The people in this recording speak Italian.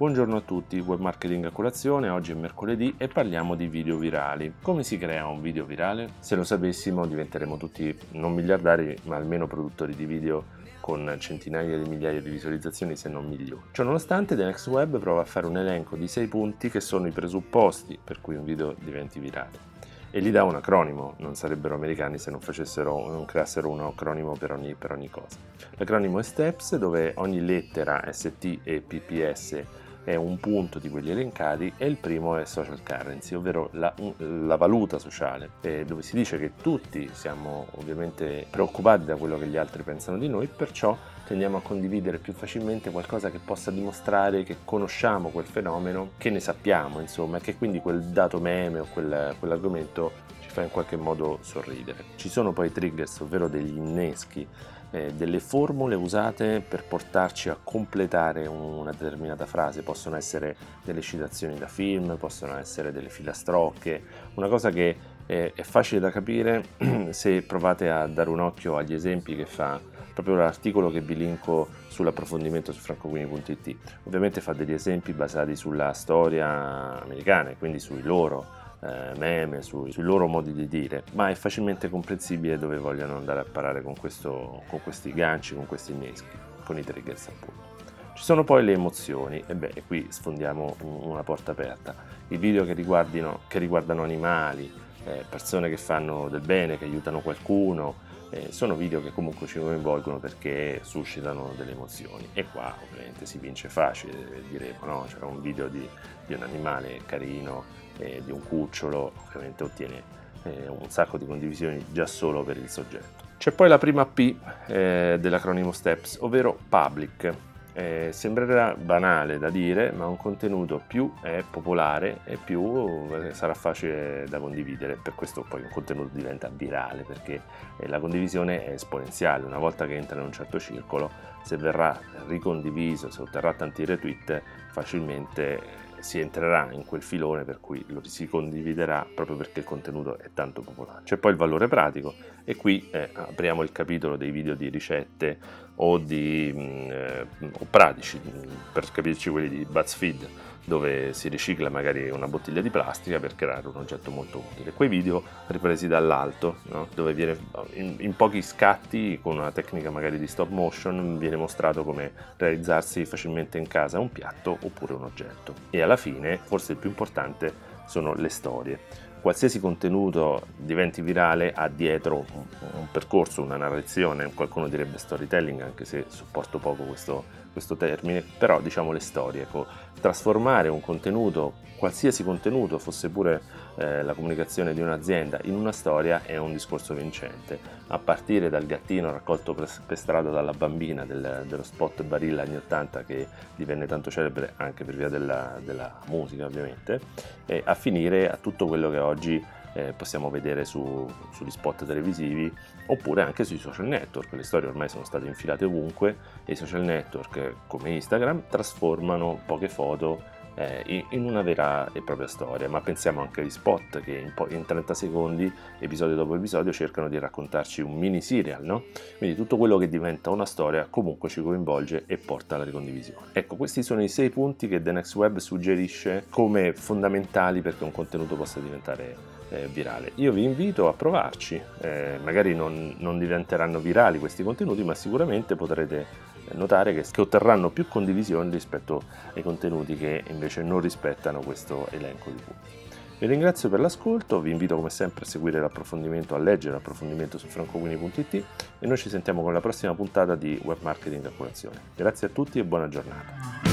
Buongiorno a tutti, web marketing a colazione, oggi è mercoledì e parliamo di video virali. Come si crea un video virale? Se lo sapessimo diventeremo tutti non miliardari ma almeno produttori di video con centinaia di migliaia di visualizzazioni se non milioni. Ciononostante The Next Web prova a fare un elenco di 6 punti che sono i presupposti per cui un video diventi virale e gli dà un acronimo, non sarebbero americani se non, non creassero un acronimo per ogni, per ogni cosa. L'acronimo è STEPS dove ogni lettera ST e PPS è un punto di quelli elencati e il primo è social currency, ovvero la, la valuta sociale, eh, dove si dice che tutti siamo ovviamente preoccupati da quello che gli altri pensano di noi, perciò tendiamo a condividere più facilmente qualcosa che possa dimostrare che conosciamo quel fenomeno, che ne sappiamo, insomma, e che quindi quel dato meme o quel, quell'argomento fa in qualche modo sorridere. Ci sono poi triggers, ovvero degli inneschi eh, delle formule usate per portarci a completare una determinata frase, possono essere delle citazioni da film, possono essere delle filastrocche, una cosa che eh, è facile da capire se provate a dare un occhio agli esempi che fa proprio l'articolo che vi linko sull'approfondimento su francoquini.it. Ovviamente fa degli esempi basati sulla storia americana e quindi sui loro eh, meme, sui, sui, loro modi di dire, ma è facilmente comprensibile dove vogliono andare a parare con, questo, con questi ganci, con questi inneschi, con i triggers appunto. Ci sono poi le emozioni, e beh, qui sfondiamo una porta aperta. I video che, che riguardano animali, eh, persone che fanno del bene, che aiutano qualcuno, eh, sono video che comunque ci coinvolgono perché suscitano delle emozioni e qua ovviamente si vince facile, diremo, no? C'era un video di, di un animale carino, eh, di un cucciolo, ovviamente ottiene eh, un sacco di condivisioni già solo per il soggetto. C'è poi la prima P eh, dell'acronimo STEPS, ovvero public. Eh, sembrerà banale da dire, ma un contenuto più è popolare e più eh, sarà facile da condividere. Per questo poi un contenuto diventa virale, perché eh, la condivisione è esponenziale. Una volta che entra in un certo circolo, se verrà ricondiviso, se otterrà tanti retweet, facilmente si entrerà in quel filone per cui lo si condividerà proprio perché il contenuto è tanto popolare. C'è poi il valore pratico e qui eh, apriamo il capitolo dei video di ricette o, di, mm, eh, o pratici, per capirci quelli di BuzzFeed dove si ricicla magari una bottiglia di plastica per creare un oggetto molto utile. Quei video ripresi dall'alto, no? dove viene in, in, pochi scatti, con una tecnica magari di stop motion, viene mostrato come realizzarsi facilmente in casa un piatto oppure un oggetto. E alla fine, forse il più importante, sono le storie. Qualsiasi contenuto diventi virale ha dietro un, un, percorso, una narrazione, qualcuno direbbe storytelling, anche se supporto poco questo, questo termine, però diciamo le storie, ecco, trasformare un contenuto, qualsiasi contenuto, fosse pure eh, la comunicazione di un'azienda, in una storia è un discorso vincente, a partire dal gattino raccolto per, per strada dalla bambina del, dello spot Barilla anni 80 che divenne tanto celebre anche per via della, della musica ovviamente, e a finire a tutto quello che oggi eh, possiamo vedere su, sugli spot televisivi oppure anche sui social network. Le storie ormai sono state infilate ovunque e i social network come Instagram trasformano poche foto eh, in una vera e propria storia, ma pensiamo anche agli spot che in, po- in, 30 secondi, episodio dopo episodio, cercano di raccontarci un mini serial, no? Quindi tutto quello che diventa una storia comunque ci coinvolge e porta alla ricondivisione. Ecco, questi sono i sei punti che The Next Web suggerisce come fondamentali perché un contenuto possa diventare eh, virale. Io vi invito a provarci, eh, magari non, non, diventeranno virali questi contenuti, ma sicuramente potrete notare che, che otterranno più condivisioni rispetto ai contenuti che invece non rispettano questo elenco di punti. Vi ringrazio per l'ascolto, vi invito come sempre a seguire l'approfondimento, a leggere l'approfondimento su francoquini.it e noi ci sentiamo con la prossima puntata di Web Marketing a colazione. Grazie a tutti e buona giornata.